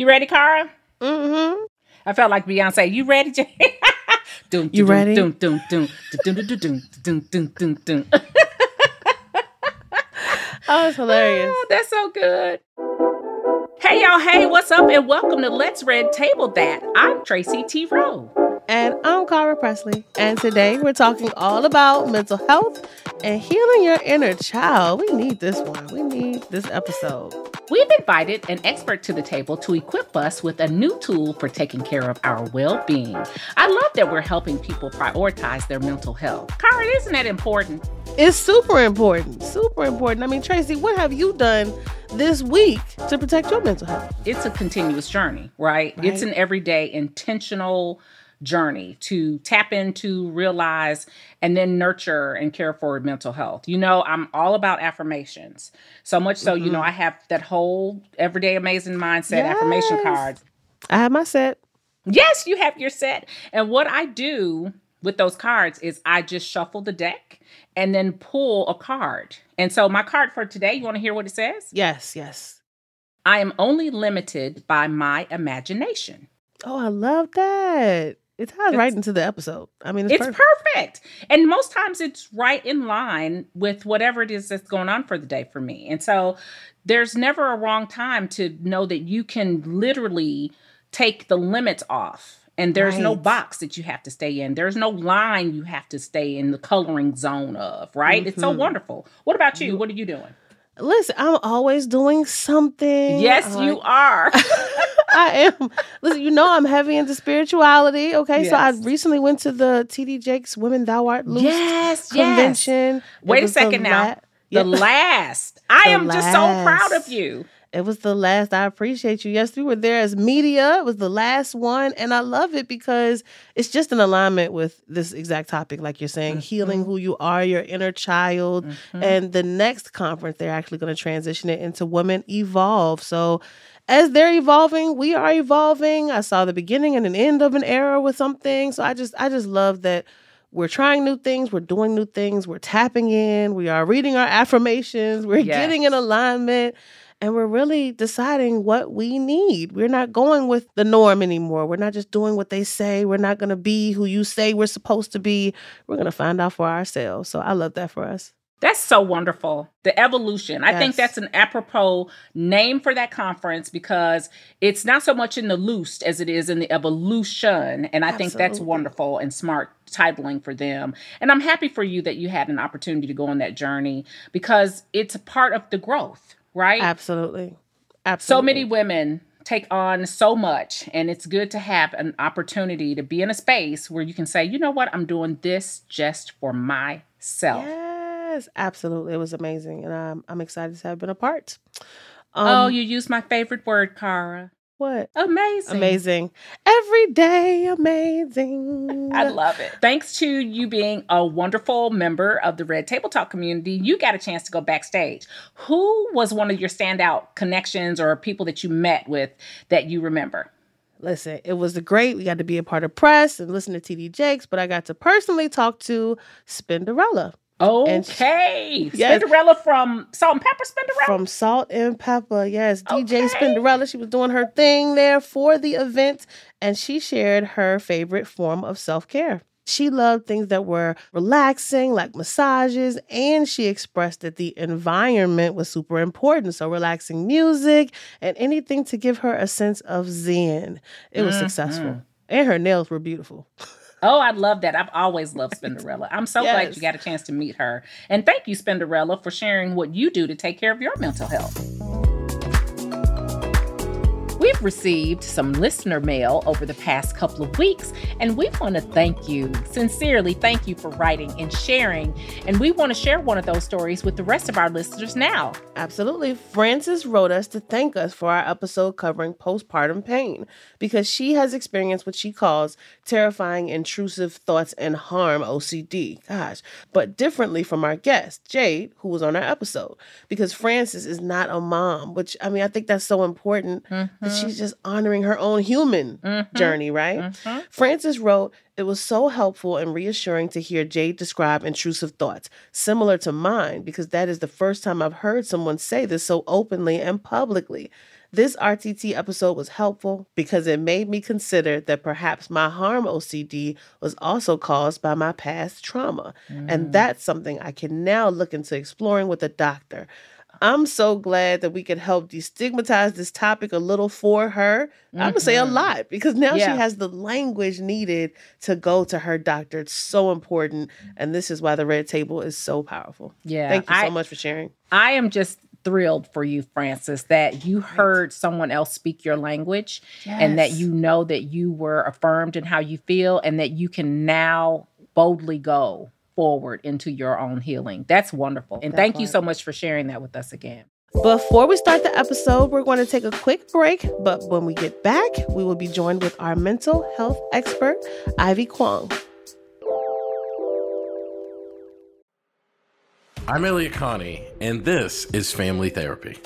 You ready, Cara? Mm-hmm. I felt like Beyonce. You ready, Jay? dun, you ready? Dun, dun, dun, dun, dun, dun, dun, dun, dun, dun. Oh, it's hilarious. Oh, that's so good. Hey, y'all. Hey, what's up? And welcome to Let's Red Table That. I'm Tracy T. Rowe. And I'm Cara Presley. And today we're talking all about mental health and healing your inner child. We need this one. We need this episode. We've invited an expert to the table to equip us with a new tool for taking care of our well being. I love that we're helping people prioritize their mental health. Cara, isn't that important? It's super important. Super important. I mean, Tracy, what have you done this week to protect your mental health? It's a continuous journey, right? right. It's an everyday intentional journey to tap into, realize, and then nurture and care for mental health. You know, I'm all about affirmations. So much so, mm-hmm. you know, mm-hmm. I have that whole everyday amazing mindset yes. affirmation cards. I have my set. Yes, you have your set. And what I do with those cards is I just shuffle the deck and then pull a card. And so my card for today, you want to hear what it says? Yes, yes. I am only limited by my imagination. Oh, I love that. It ties right into the episode. I mean, it's, it's perfect. perfect. And most times it's right in line with whatever it is that's going on for the day for me. And so there's never a wrong time to know that you can literally take the limits off. And there's right. no box that you have to stay in. There's no line you have to stay in the coloring zone of, right? Mm-hmm. It's so mm-hmm. wonderful. What about you? What are you doing? Listen, I'm always doing something. Yes, like, you are. I am. Listen, you know I'm heavy into spirituality. Okay, yes. so I recently went to the TD Jakes Women Thou Art Loose yes, convention. Yes. Wait a second now. The last. I the am last. just so proud of you. It was the last. I appreciate you. Yes, we were there as media. It was the last one. And I love it because it's just in alignment with this exact topic, like you're saying, mm-hmm. healing who you are, your inner child. Mm-hmm. And the next conference, they're actually going to transition it into Women Evolve. So as they're evolving, we are evolving. I saw the beginning and an end of an era with something. So I just I just love that we're trying new things, we're doing new things, we're tapping in, we are reading our affirmations, we're yes. getting in alignment, and we're really deciding what we need. We're not going with the norm anymore. We're not just doing what they say. We're not going to be who you say we're supposed to be. We're going to find out for ourselves. So I love that for us. That's so wonderful. The evolution. I think that's an apropos name for that conference because it's not so much in the loose as it is in the evolution. And I Absolutely. think that's wonderful and smart titling for them. And I'm happy for you that you had an opportunity to go on that journey because it's a part of the growth, right? Absolutely. Absolutely. So many women take on so much and it's good to have an opportunity to be in a space where you can say, "You know what? I'm doing this just for myself." Yes, absolutely. It was amazing. And I'm, I'm excited to have been a part. Um, oh, you used my favorite word, Cara. What? Amazing. Amazing. Every day, amazing. I love it. Thanks to you being a wonderful member of the Red Table Talk community, you got a chance to go backstage. Who was one of your standout connections or people that you met with that you remember? Listen, it was great. We got to be a part of press and listen to TD Jakes, but I got to personally talk to Spinderella. Okay. Yes. Spinderella from Salt-N-Pepa Spinderella? From Salt-N-Pepa, yes. DJ okay. Spinderella. She was doing her thing there for the event, and she shared her favorite form of self care. She loved things that were relaxing, like massages, and she expressed that the environment was super important. So, relaxing music and anything to give her a sense of zen. It was mm-hmm. successful. And her nails were beautiful. Oh, I love that. I've always loved Spinderella. I'm so yes. glad you got a chance to meet her. And thank you, Spinderella, for sharing what you do to take care of your mental health. Received some listener mail over the past couple of weeks, and we want to thank you, sincerely thank you for writing and sharing. And we want to share one of those stories with the rest of our listeners now. Absolutely. Frances wrote us to thank us for our episode covering postpartum pain because she has experienced what she calls terrifying, intrusive thoughts and harm OCD. Gosh, but differently from our guest, Jade, who was on our episode, because Frances is not a mom, which I mean, I think that's so important. Mm-hmm she's just honoring her own human mm-hmm. journey, right? Mm-hmm. Frances wrote, It was so helpful and reassuring to hear Jade describe intrusive thoughts, similar to mine, because that is the first time I've heard someone say this so openly and publicly. This RTT episode was helpful because it made me consider that perhaps my harm OCD was also caused by my past trauma. Mm. And that's something I can now look into exploring with a doctor. I'm so glad that we could help destigmatize this topic a little for her. Mm-hmm. I'm gonna say a mm-hmm. lot because now yeah. she has the language needed to go to her doctor. It's so important, and this is why the red table is so powerful. Yeah, thank you so I, much for sharing. I am just thrilled for you, Frances, that you heard someone else speak your language yes. and that you know that you were affirmed in how you feel and that you can now boldly go forward into your own healing. That's wonderful. And that thank part. you so much for sharing that with us again. Before we start the episode, we're going to take a quick break. But when we get back, we will be joined with our mental health expert, Ivy Kwong. I'm Elliott Connie, and this is Family Therapy.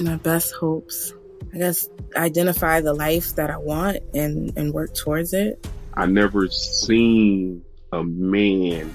My best hopes, I guess, identify the life that I want and, and work towards it. I never seen a man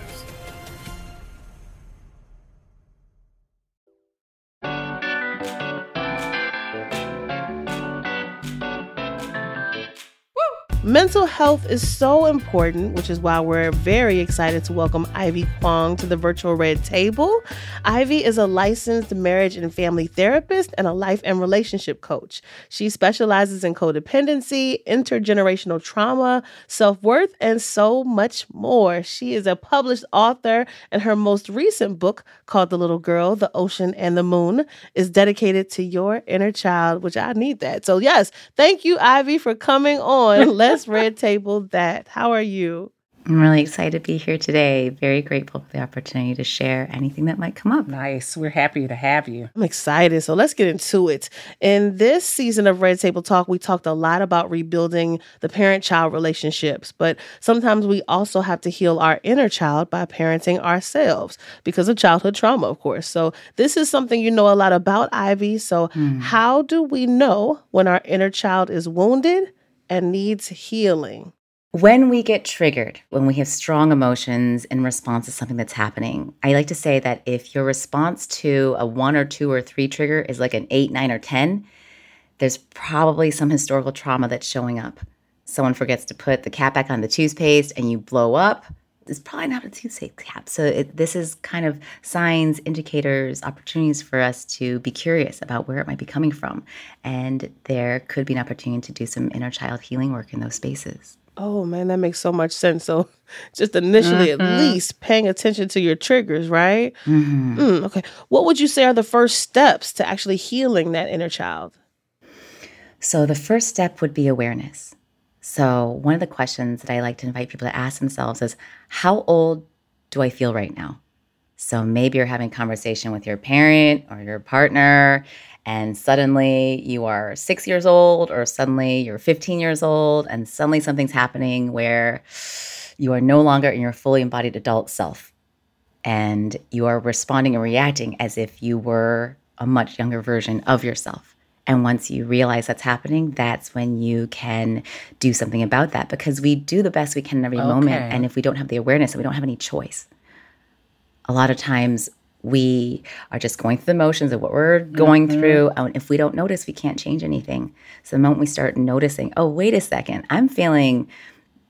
Mental health is so important, which is why we're very excited to welcome Ivy Kwong to the virtual red table. Ivy is a licensed marriage and family therapist and a life and relationship coach. She specializes in codependency, intergenerational trauma, self worth, and so much more. She is a published author, and her most recent book, called The Little Girl, The Ocean, and the Moon, is dedicated to your inner child, which I need that. So, yes, thank you, Ivy, for coming on. Let's Red Table That. How are you? I'm really excited to be here today. Very grateful for the opportunity to share anything that might come up. Nice. We're happy to have you. I'm excited. So let's get into it. In this season of Red Table Talk, we talked a lot about rebuilding the parent child relationships, but sometimes we also have to heal our inner child by parenting ourselves because of childhood trauma, of course. So this is something you know a lot about, Ivy. So, mm. how do we know when our inner child is wounded? And needs healing. When we get triggered, when we have strong emotions in response to something that's happening, I like to say that if your response to a one or two or three trigger is like an eight, nine, or 10, there's probably some historical trauma that's showing up. someone forgets to put the cap back on the toothpaste and you blow up, it's probably not a toothpaste cap. So it, this is kind of signs, indicators, opportunities for us to be curious about where it might be coming from. And there could be an opportunity to do some inner child healing work in those spaces. Oh man, that makes so much sense. So, just initially, mm-hmm. at least paying attention to your triggers, right? Mm-hmm. Mm, okay. What would you say are the first steps to actually healing that inner child? So, the first step would be awareness. So, one of the questions that I like to invite people to ask themselves is How old do I feel right now? So, maybe you're having a conversation with your parent or your partner, and suddenly you are six years old, or suddenly you're 15 years old, and suddenly something's happening where you are no longer in your fully embodied adult self. And you are responding and reacting as if you were a much younger version of yourself. And once you realize that's happening, that's when you can do something about that because we do the best we can in every okay. moment. And if we don't have the awareness, we don't have any choice. A lot of times we are just going through the motions of what we're going mm-hmm. through. And if we don't notice, we can't change anything. So the moment we start noticing, oh, wait a second, I'm feeling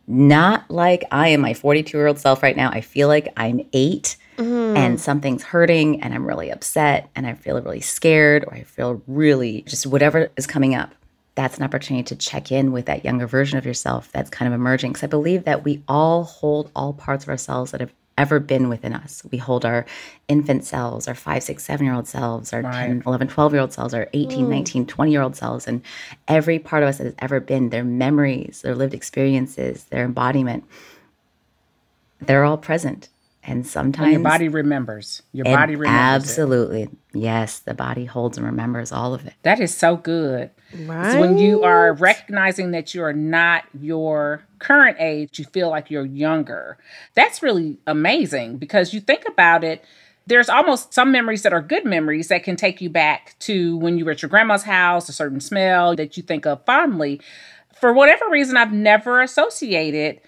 not like I am my 42 year old self right now. I feel like I'm eight mm-hmm. and something's hurting and I'm really upset and I feel really scared or I feel really just whatever is coming up. That's an opportunity to check in with that younger version of yourself that's kind of emerging. Because I believe that we all hold all parts of ourselves that have ever been within us. We hold our infant selves, our five, six, seven year old selves, our right. 10, 11, 12 year old selves, our 18, mm. 19, 20 year old selves. And every part of us that has ever been, their memories, their lived experiences, their embodiment, they're all present. And sometimes and your body remembers. Your body remembers. Absolutely. It. Yes, the body holds and remembers all of it. That is so good. Right. So when you are recognizing that you are not your current age, you feel like you're younger. That's really amazing because you think about it, there's almost some memories that are good memories that can take you back to when you were at your grandma's house, a certain smell that you think of fondly. For whatever reason, I've never associated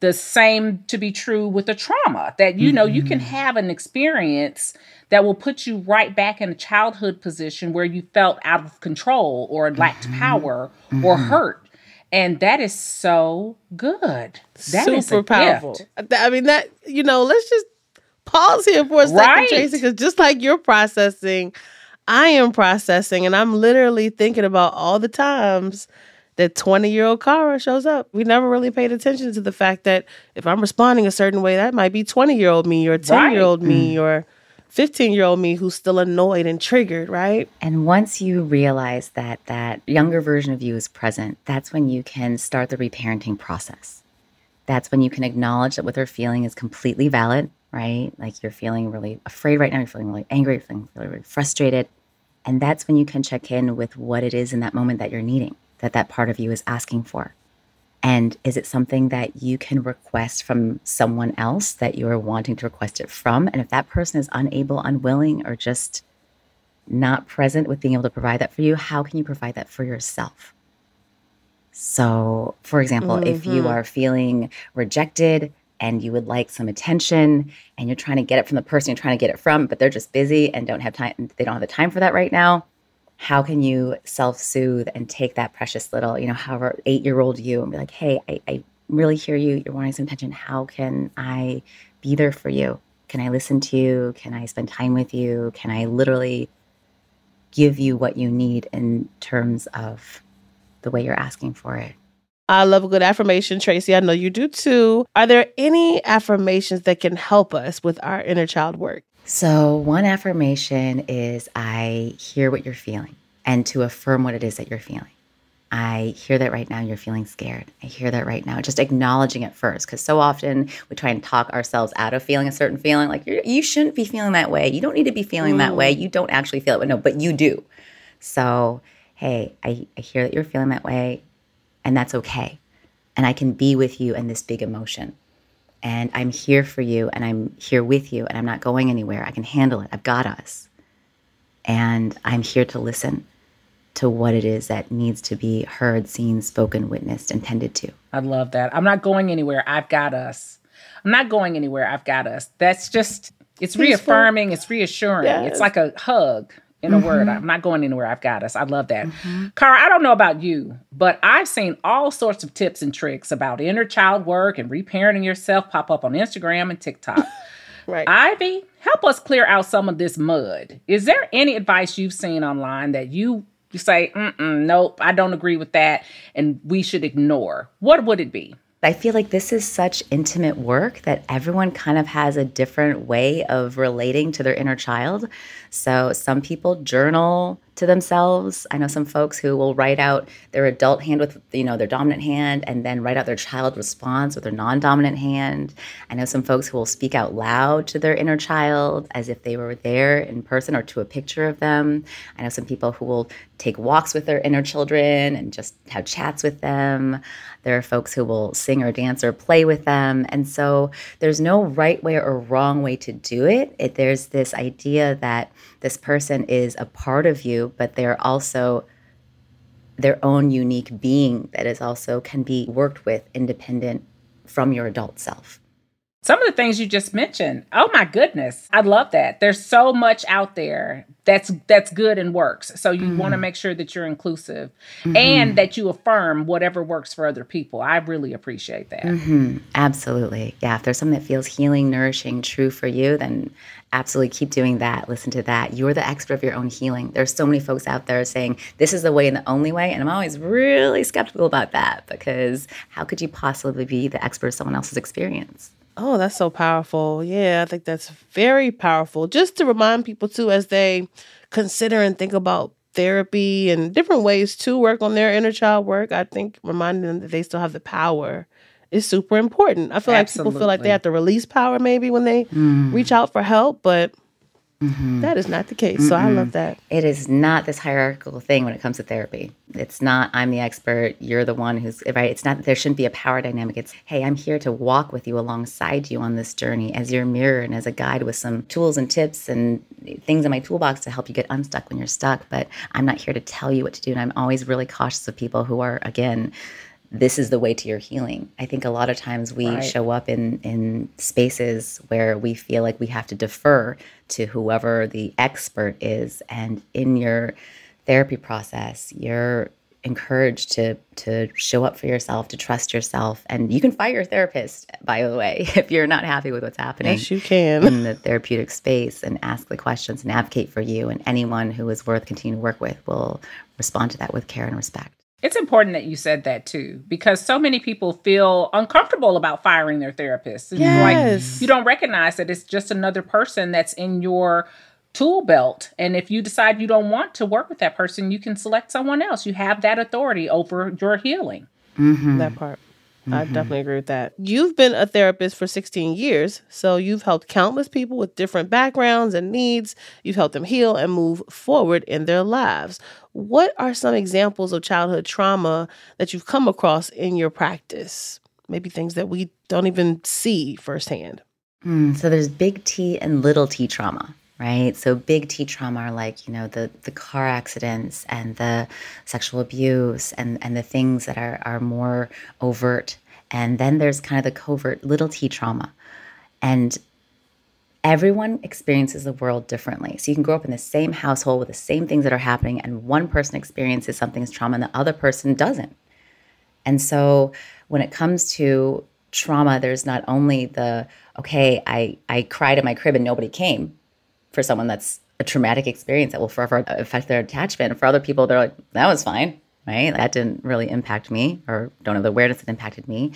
the same to be true with the trauma that you know mm-hmm. you can mm-hmm. have an experience that will put you right back in a childhood position where you felt out of control or lacked mm-hmm. power mm-hmm. or hurt and that is so good that super powerful gift. i mean that you know let's just pause here for a second right. tracy because just like you're processing i am processing and i'm literally thinking about all the times that 20 year old Cara shows up. We never really paid attention to the fact that if I'm responding a certain way, that might be 20 year old me or 10 year old me mm. or 15 year old me who's still annoyed and triggered, right? And once you realize that that younger version of you is present, that's when you can start the reparenting process. That's when you can acknowledge that what they're feeling is completely valid, right? Like you're feeling really afraid right now, you're feeling really angry, you're feeling really, really frustrated. And that's when you can check in with what it is in that moment that you're needing that that part of you is asking for? And is it something that you can request from someone else that you are wanting to request it from? And if that person is unable, unwilling, or just not present with being able to provide that for you, how can you provide that for yourself? So, for example, mm-hmm. if you mm-hmm. are feeling rejected and you would like some attention and you're trying to get it from the person you're trying to get it from, but they're just busy and don't have time, they don't have the time for that right now, how can you self soothe and take that precious little, you know, however eight year old you and be like, hey, I, I really hear you. You're wanting some attention. How can I be there for you? Can I listen to you? Can I spend time with you? Can I literally give you what you need in terms of the way you're asking for it? I love a good affirmation, Tracy. I know you do too. Are there any affirmations that can help us with our inner child work? So, one affirmation is I hear what you're feeling and to affirm what it is that you're feeling. I hear that right now you're feeling scared. I hear that right now. Just acknowledging it first, because so often we try and talk ourselves out of feeling a certain feeling. Like you shouldn't be feeling that way. You don't need to be feeling mm. that way. Mm. You don't actually feel it, but no, but you do. So, hey, I, I hear that you're feeling that way, and that's okay. And I can be with you in this big emotion and I'm here for you and I'm here with you and I'm not going anywhere. I can handle it. I've got us. And I'm here to listen to what it is that needs to be heard, seen, spoken, witnessed, and tended to. I love that. I'm not going anywhere. I've got us. I'm not going anywhere. I've got us. That's just, it's Peaceful. reaffirming, it's reassuring. Yes. It's like a hug. In a word, mm-hmm. I'm not going anywhere. I've got us. I love that. Mm-hmm. Cara, I don't know about you, but I've seen all sorts of tips and tricks about inner child work and reparenting yourself pop up on Instagram and TikTok. Right. Ivy, help us clear out some of this mud. Is there any advice you've seen online that you you say, Mm-mm, nope, I don't agree with that, and we should ignore? What would it be? I feel like this is such intimate work that everyone kind of has a different way of relating to their inner child. So some people journal to themselves. I know some folks who will write out their adult hand with, you know, their dominant hand and then write out their child response with their non-dominant hand. I know some folks who will speak out loud to their inner child as if they were there in person or to a picture of them. I know some people who will take walks with their inner children and just have chats with them. There are folks who will sing or dance or play with them. And so there's no right way or wrong way to do it. it there's this idea that this person is a part of you, but they're also their own unique being that is also can be worked with independent from your adult self. Some of the things you just mentioned. Oh my goodness. I love that. There's so much out there that's that's good and works. So you want to make sure that you're inclusive and that you affirm whatever works for other people. I really appreciate that. hmm Absolutely. Yeah. If there's something that feels healing, nourishing, true for you, then absolutely keep doing that. Listen to that. You're the expert of your own healing. There's so many folks out there saying this is the way and the only way. And I'm always really skeptical about that because how could you possibly be the expert of someone else's experience? Oh, that's so powerful. Yeah, I think that's very powerful. Just to remind people too, as they consider and think about therapy and different ways to work on their inner child work, I think reminding them that they still have the power is super important. I feel like people feel like they have to release power maybe when they mm. reach out for help, but Mm-hmm. that is not the case. So I love that. It is not this hierarchical thing when it comes to therapy. It's not, I'm the expert, you're the one who's, right? It's not, there shouldn't be a power dynamic. It's, hey, I'm here to walk with you alongside you on this journey as your mirror and as a guide with some tools and tips and things in my toolbox to help you get unstuck when you're stuck. But I'm not here to tell you what to do. And I'm always really cautious of people who are, again, this is the way to your healing. I think a lot of times we Right. show up in in spaces where we feel like we have to defer to whoever the expert is and in your therapy process, you're encouraged to to show up for yourself, to trust yourself, and you can fire your therapist by the way if you're not happy with what's happening Yes, you can. in the therapeutic space and ask the questions and advocate for you and anyone who is worth continuing to work with will respond to that with care and respect. It's important that you said that too, because so many people feel uncomfortable about firing their therapist. And Yes. Like you don't recognize that it's just another person that's in your tool belt. And if you decide you don't want to work with that person, you can select someone else. You have that authority over your healing. Mm-hmm. That part. I definitely agree with that. You've been a therapist for 16 years, so you've helped countless people with different backgrounds and needs. You've helped them heal and move forward in their lives. What are some examples of childhood trauma that you've come across in your practice? Maybe things that we don't even see firsthand. Mm, so there's big T and little t trauma, right? So big T trauma are like, you know, the the car accidents and the sexual abuse and and the things that are are more overt. And then there's kind of the covert little t trauma. And everyone experiences the world differently. So you can grow up in the same household with the same things that are happening and one person experiences something as trauma and the other person doesn't. And so when it comes to trauma, there's not only the, okay, I, I cried in my crib and nobody came for someone that's a traumatic experience that will forever affect their attachment. For other people, they're like, that was fine, right? That didn't really impact me or don't have the awareness that impacted me.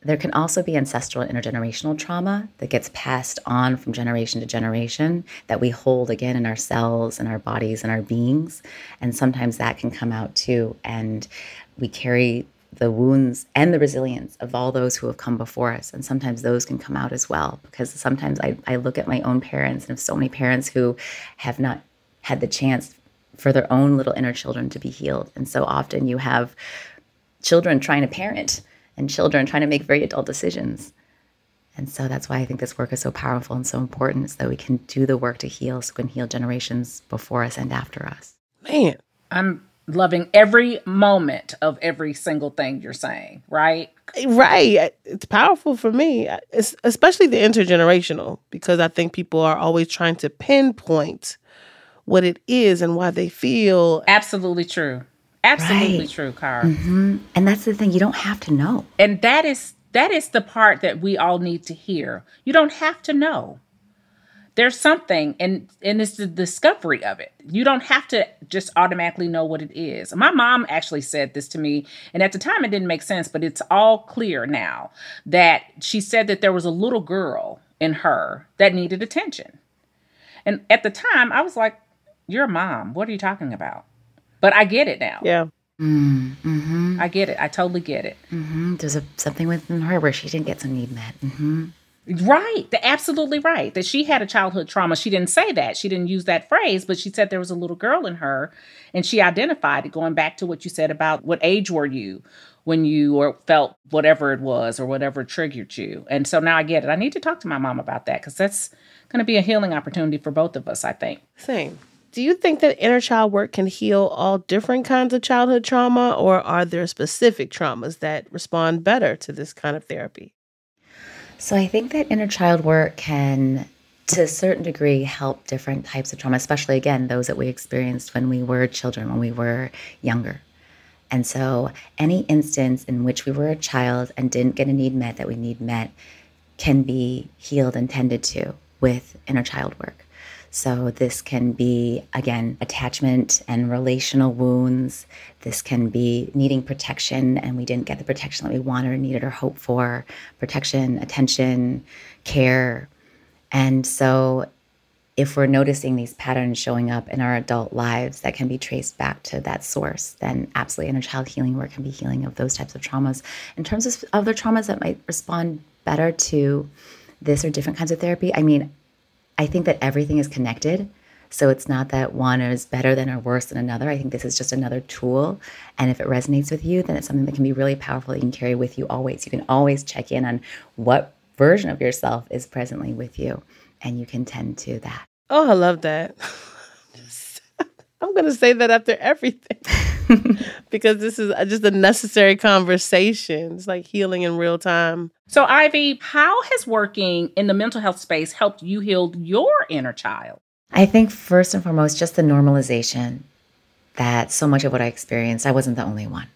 There can also be ancestral intergenerational trauma that gets passed on from generation to generation that we hold again in our cells and our bodies and our beings. And sometimes that can come out too. And we carry the wounds and the resilience of all those who have come before us. And sometimes those can come out as well. Because sometimes I, I look at my own parents and have so many parents who have not had the chance for their own little inner children to be healed. And so often you have children trying to parent and children trying to make very adult decisions. And so that's why I think this work is so powerful and so important so that we can do the work to heal so we can heal generations before us and after us. Man, I'm loving every moment of every single thing you're saying, right? Right. It's powerful for me, it's especially the intergenerational, because I think people are always trying to pinpoint what it is and why they feel. Absolutely true. Absolutely Right. true, Cara. hmm And that's the thing, you don't have to know. And that is that is the part that we all need to hear. You don't have to know. There's something and and it's the discovery of it. You don't have to just automatically know what it is. My mom actually said this to me and at the time it didn't make sense, but it's all clear now that she said that there was a little girl in her that needed attention. And at the time I was like, "You're a mom. What are you talking about?" But I get it now. Yeah. Mm-hmm. I get it. I totally get it. hmm There's a, something within her where she didn't get some need met. hmm Right. The, absolutely right. That she had a childhood trauma. She didn't say that. She didn't use that phrase, but she said there was a little girl in her and she identified it going back to what you said about what age were you when you or felt whatever it was or whatever triggered you. And so now I get it. I need to talk to my mom about that because that's going to be a healing opportunity for both of us, I think. Same. Do you think that inner child work can heal all different kinds of childhood trauma, or are there specific traumas that respond better to this kind of therapy? So I think that inner child work can, to a certain degree, help different types of trauma, especially again, those that we experienced when we were children, when we were younger. And so any instance in which we were a child and didn't get a need met that we need met can be healed and tended to with inner child work. So, this can be, again, attachment and relational wounds. This can be needing protection and we didn't get the protection that we wanted or needed or hoped for protection, attention, care. And so, if we're noticing these patterns showing up in our adult lives that can be traced back to that source, then absolutely inner child healing work can be healing of those types of traumas. In terms of other traumas that might respond better to this or different kinds of therapy, I mean, I think that everything is connected. So it's not that one is better than or worse than another. I think this is just another tool. And if it resonates with you, then it's something that can be really powerful that you can carry with you always. You can always check in on what version of yourself is presently with you, and you can tend to that. Oh, I love that. I'm going to say that after everything because this is uh, just a necessary conversation. It's like healing in real time. So, Ivy, how has working in the mental health space helped you heal your inner child? I think first and foremost, just the normalization that so much of what I experienced, I wasn't the only one.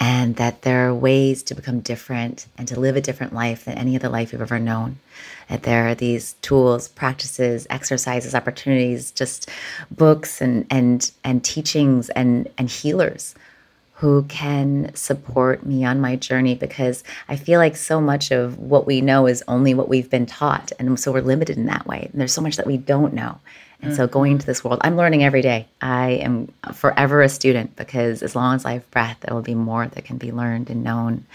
And that there are ways to become different and to live a different life than any other life you've ever known. That there are these tools, practices, exercises, opportunities, just books and and and teachings and and healers who can support me on my journey because I feel like so much of what we know is only what we've been taught. And so we're limited in that way. And there's so much that we don't know. And so going into this world, I'm learning every day. I am forever a student because as long as I have breath, there will be more that can be learned and known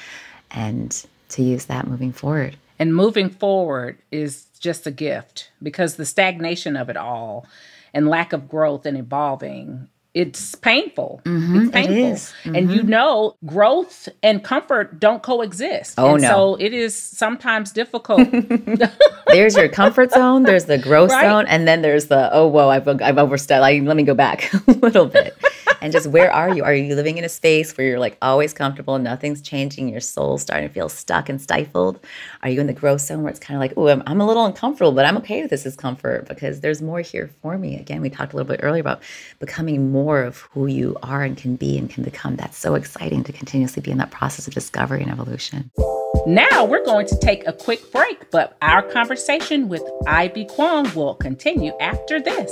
and to use that moving forward. And moving forward is just a gift because the stagnation of it all and lack of growth and evolving it's painful. Mhm, it's it painful. is. And you know, growth and comfort don't coexist. Oh, and no. So it is sometimes difficult. there's your comfort zone, there's the growth Right. zone, and then there's the oh whoa, I've I've overstepped. Let me go back a little bit. And just where are you? Are you living in a space where you're like always comfortable, nothing's changing, your soul's starting to feel stuck and stifled? Are you in the growth zone where it's kind of like, oh, I'm, I'm a little uncomfortable, but I'm okay with this discomfort because there's more here for me. Again, we talked a little bit earlier about becoming more of who you are and can be and can become. That's so exciting to continuously be in that process of discovery and evolution. now we're going to take a quick break, but our conversation with Ivy Kwong will continue after this.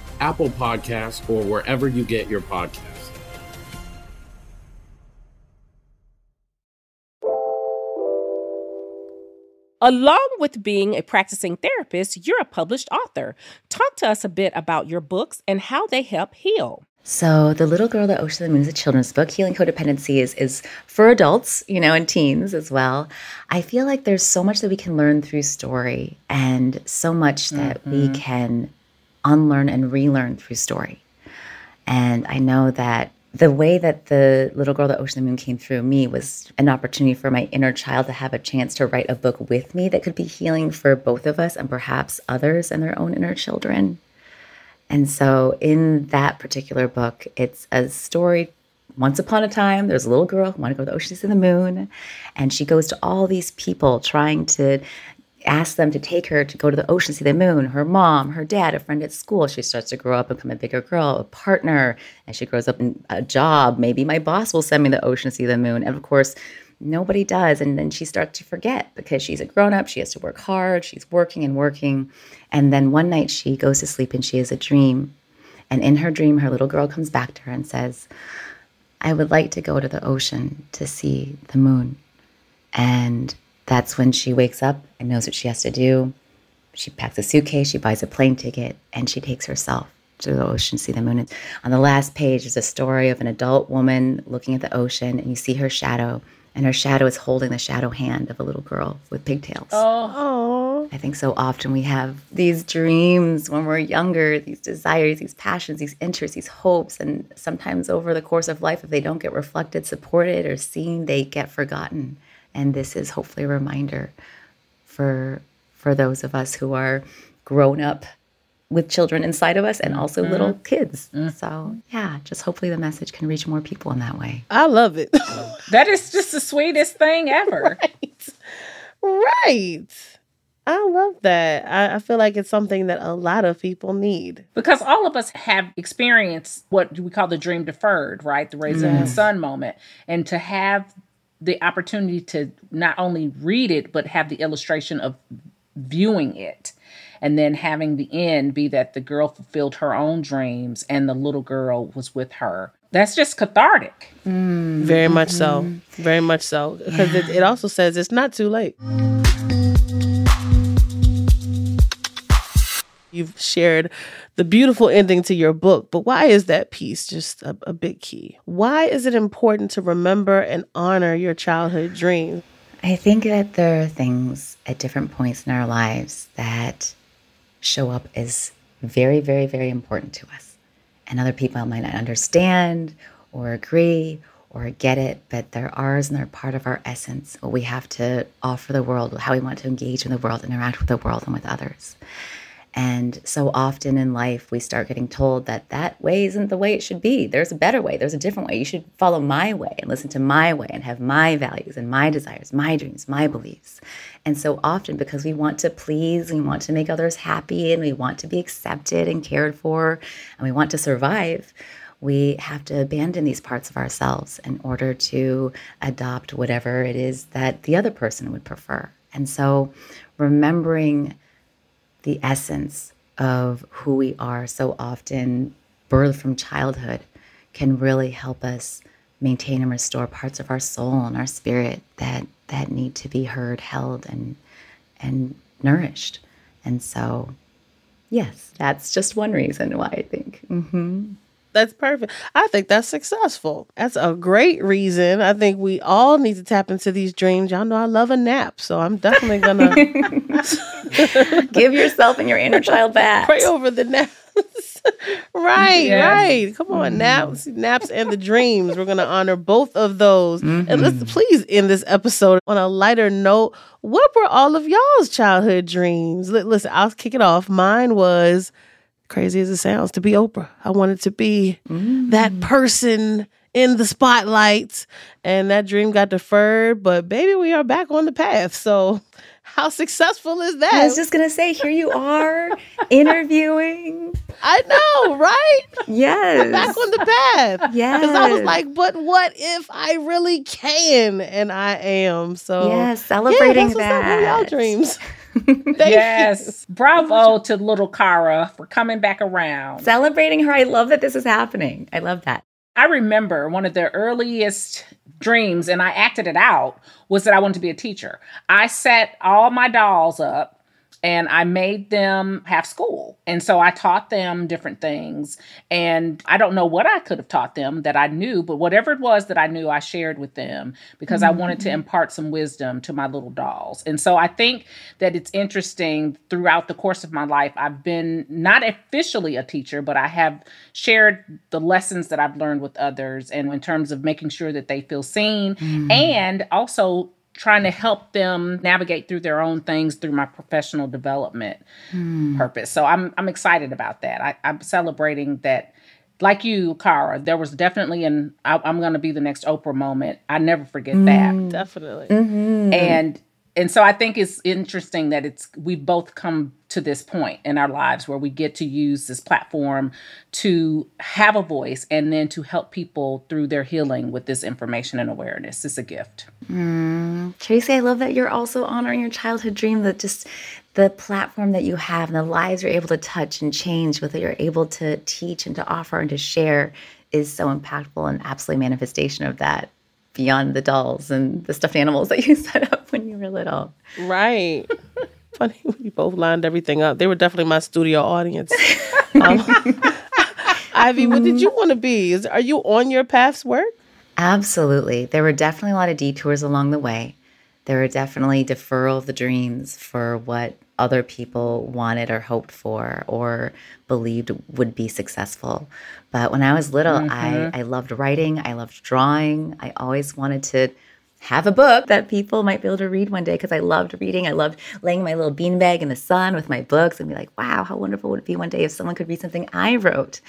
Apple Podcasts, or wherever you get your podcasts. Along with being a practicing therapist, you're a published author. Talk to us a bit about your books and how they help heal. So, The Little Girl, That Ocean, to the Moon is a children's book. Healing Codependency is, is for adults, you know, and teens as well. I feel like there's so much that we can learn through story and so much that mm-hmm. we can unlearn and relearn through story. And I know that the way that the little girl that ocean the moon came through me was an opportunity for my inner child to have a chance to write a book with me that could be healing for both of us and perhaps others and their own inner children and so in that particular book it's a story once upon a time there's a little girl who wanted to go to the ocean to the moon and she goes to all these people trying to ask them to take her to go to the ocean, see the moon, her mom, her dad, a friend at school. She starts to grow up and become a bigger girl, a partner, and she grows up in a job. Maybe my boss will send me the ocean, see the moon. And of course, nobody does. And then she starts to forget because she's a grown up. She has to work hard. She's working and working. And then one night she goes to sleep and she has a dream. And in her dream, her little girl comes back to her and says, I would like to go to the ocean to see the moon. And that's when she wakes up and knows what she has to do. She packs a suitcase, she buys a plane ticket, and she takes herself to the ocean, to see the moon. And on the last page is a story of an adult woman looking at the ocean, and you see her shadow, and her shadow is holding the shadow hand of a little girl with pigtails. Oh. I think so often we have these dreams when we're younger, these desires, these passions, these interests, these hopes, and sometimes over the course of life, if they don't get reflected, supported, or seen, they get forgotten. And this is hopefully a reminder for for those of us who are grown up with children inside of us and also mm-hmm. little kids. Mm-hmm. So, yeah, just hopefully the message can reach more people in that way. I love it. that is just the sweetest thing ever. right. Right. I love that. I, I, feel like it's something that a lot of people need. Because all of us have experienced what we call the dream deferred, right? The raising mm. the sun moment. And to have the opportunity to not only read it but have the illustration of viewing it. And then having the end be that the girl fulfilled her own dreams and the little girl was with her. That's just cathartic. Mm, very much so. Very much so. Because yeah. it, it also says it's not too late You've shared the beautiful ending to your book, but why is that piece just a, a big key? Why is it important to remember and honor your childhood dream? I think that there are things at different points in our lives that show up as very, very, very important to us. And other people might not understand or agree or get it, but they're ours and they're part of our essence, what we have to offer the world, how we want to engage in the world, interact with the world and with others. And so often in life, we start getting told that that way isn't the way it should be. There's a better way, there's a different way. You should follow my way and listen to my way and have my values and my desires, my dreams, my beliefs. And so often, because we want to please, we want to make others happy, and we want to be accepted and cared for, and we want to survive, we have to abandon these parts of ourselves in order to adopt whatever it is that the other person would prefer. And so, remembering the essence of who we are so often. Birthed from childhood can really help us maintain and restore parts of our soul and our spirit that that need to be heard held and and nourished. And so yes that's just one reason why i think. Mm-hmm that's perfect. I think that's successful. That's a great reason. I think we all need to tap into these dreams. Y'all know I love a nap, so I'm definitely gonna give yourself and your inner child back. Pray over the naps. right, yes. right. Come on, mm. naps, naps, and the dreams. We're gonna honor both of those. Mm-hmm. And let's mm-hmm. please end this episode on a lighter note. What were all of y'all's childhood dreams? Listen, I'll kick it off. Mine was crazy as it sounds, to be Oprah. I wanted to be mm. that person in the spotlight, and that dream got deferred. But baby, we are back on the path. So, how successful is that? I was just gonna say, here you are interviewing. I know, right? Yes, I'm back on the path. Yes, because I was like, but what if I really can? And I am. So, yeah, celebrating yeah, that. Y'all dreams. yes. You. Bravo to little Cara for coming back around. Celebrating her. I love that this is happening. I love that. I remember one of the earliest dreams, and I acted it out, was that I wanted to be a teacher. I set all my dolls up and I made them have school. And so I taught them different things. And I don't know what I could have taught them that I knew, but whatever it was that I knew, I shared with them because mm-hmm. I wanted to mm-hmm. impart some wisdom to my little dolls. And so I think that it's interesting throughout the course of my life, I've been not officially a teacher, but I have shared the lessons that I've learned with others and in terms of making sure that they feel seen mm-hmm. and also trying to help them navigate through their own things through my professional development mm. purpose. So I'm I'm excited about that. I, I'm celebrating that. Like you, Kara, there was definitely an I, am going to be the next Oprah moment. I never forget mm. that. Definitely. Mm-hmm. And and so I think it's interesting that it's we've both come to this point in our lives where we get to use this platform to have a voice and then to help people through their healing with this information and awareness. It's a gift. Mm. Tracy, I love that you're also honoring your childhood dream. That just the platform that you have and the lives you're able to touch and change with that you're able to teach and to offer and to share is so impactful and absolutely manifestation of that beyond the dolls and the stuffed animals that you set up when you were little. Right. Funny, we both lined everything up. They were definitely my studio audience. Um, Ivy, what did you want to be? Is, are you on your path's work? Absolutely. There were definitely a lot of detours along the way. There were definitely deferral of the dreams for what other people wanted or hoped for or believed would be successful. But when I was little, mm-hmm. I, I loved writing, I loved drawing. I always wanted to have a book that people might be able to read one day because I loved reading. I loved laying my little beanbag in the sun with my books and be like, wow, how wonderful would it be one day if someone could read something I wrote?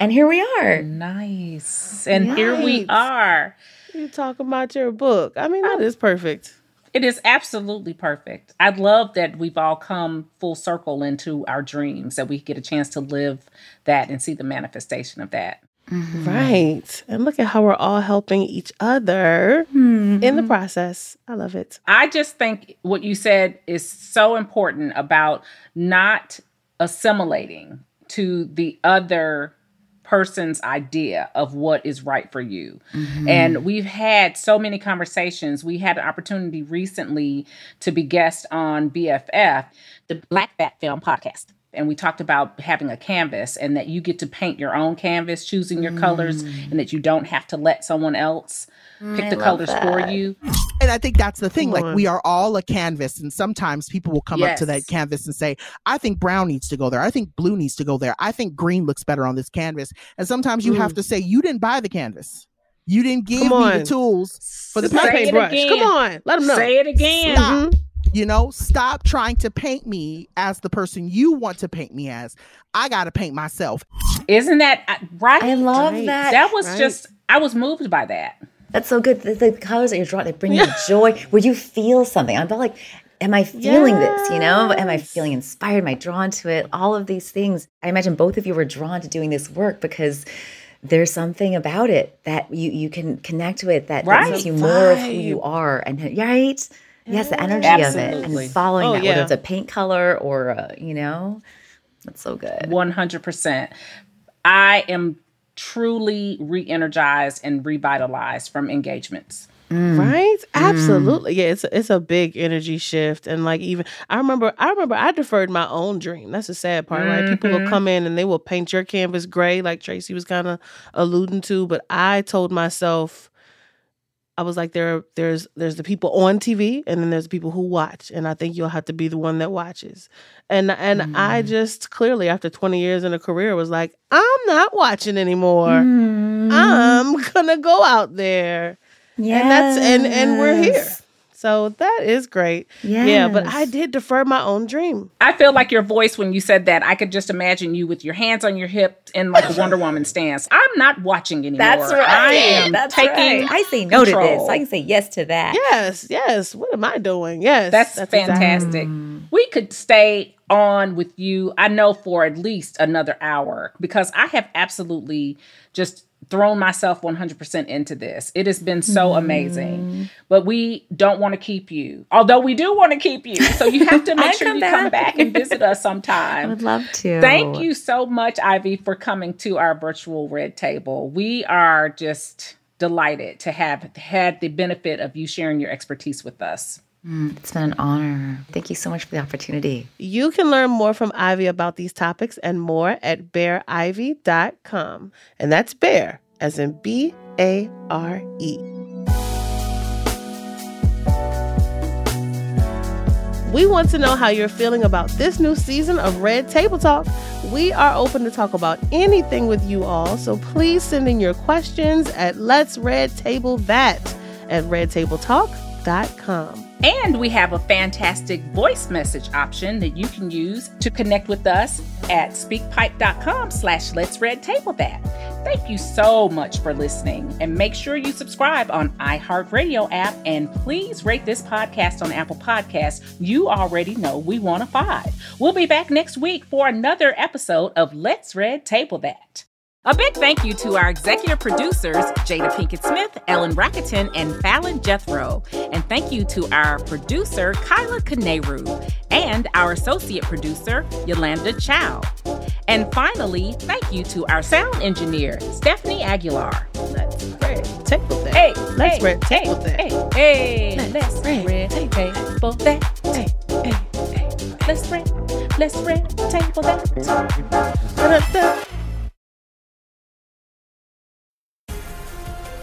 And here we are. Nice. And nice. here we are. You talk about your book. I mean, that oh. is perfect. It is absolutely perfect. I love that we've all come full circle into our dreams, that we get a chance to live that and see the manifestation of that. Mm-hmm. Right. And look at how we're all helping each other mm-hmm. in the process. I love it. I just think what you said is so important about not assimilating to the other person's idea of what is right for you. Mm-hmm. And we've had so many conversations. We had an opportunity recently to be guest on BFF, the Black Fat Femme podcast. And we talked about having a canvas and that you get to paint your own canvas, choosing your mm. colors, and that you don't have to let someone else pick the colors that. for you. And I think that's the thing. Like we are all a canvas, and sometimes people will come yes. up to that canvas and say, "I think brown needs to go there. I think blue needs to go there. I think green looks better on this canvas." And sometimes you mm. have to say, "You didn't buy the canvas. You didn't give me the tools for the paintbrush. Come on, let them know. Say it again. Stop. Mm-hmm. You know, stop trying to paint me as the person you want to paint me as. I got to paint myself. Isn't that right? I love right. that. That was right. just, I was moved by that. That's so good. The, the colors that you're drawing, they bring you joy. Where you feel something. I'm like, am I feeling yes. this? You know, am I feeling inspired? Am I drawn to it? All of these things. I imagine both of you were drawn to doing this work because there's something about it that you you can connect with that, right. that makes you more of who you are. And right, yes, the energy Absolutely. of it and following oh, that, yeah. whether it's a paint color or a, you know, that's so good. One hundred percent. I am truly re-energized and revitalized from engagements. Mm. Right? Mm. Absolutely. Yeah, it's a, it's a big energy shift and like even I remember I remember I deferred my own dream. That's the sad part, mm-hmm. right? People will mm-hmm. come in and they will paint your canvas gray like Tracy was kind of alluding to, but I told myself I was like, there, there's, there's the people on TV, and then there's the people who watch, and I think you'll have to be the one that watches. And and mm. I just clearly, after 20 years in a career, was like, I'm not watching anymore. Mm. I'm gonna go out there, yeah, and that's and and we're here. So that is great. Yes. Yeah, but I did defer my own dream. I feel like your voice when you said that, I could just imagine you with your hands on your hips in like a Wonder Woman stance. I'm not watching anymore. That's right. I am That's taking right. I say no control. to this. I can say yes to that. Yes, yes. What am I doing? Yes. That's, that's fantastic. Exactly. We could stay on with you, I know, for at least another hour because I have absolutely just thrown myself 100% into this. It has been so mm. amazing. But we don't want to keep you. Although we do want to keep you. So you have to make sure you back. come back and visit us sometime. I would love to. Thank you so much Ivy for coming to our virtual red table. We are just delighted to have had the benefit of you sharing your expertise with us. Mm, it's been an honor. Thank you so much for the opportunity. You can learn more from Ivy about these topics and more at bareivy.com. And that's bear, as in B A R E. We want to know how you're feeling about this new season of Red Table Talk. We are open to talk about anything with you all, so please send in your questions at Let's Red Table That at redtabletalk.com. And we have a fantastic voice message option that you can use to connect with us at speakpipe.com slash let's red table that. Thank you so much for listening and make sure you subscribe on iHeartRadio app and please rate this podcast on Apple Podcasts. You already know we want a five. We'll be back next week for another episode of Let's Red Table That. A big thank you to our executive producers, Jada Pinkett Smith, Ellen Rakieten, and Fallon Jethro. And thank you to our producer, Kyla Kaneru, and our associate producer, Yolanda Chow. And finally, thank you to our sound engineer, Stephanie Aguilar. Let's red table that. Hey, let's hey, red table hey, that. Hey, hey, let's red table that. Hey, hey, hey, let's red, let's red table that.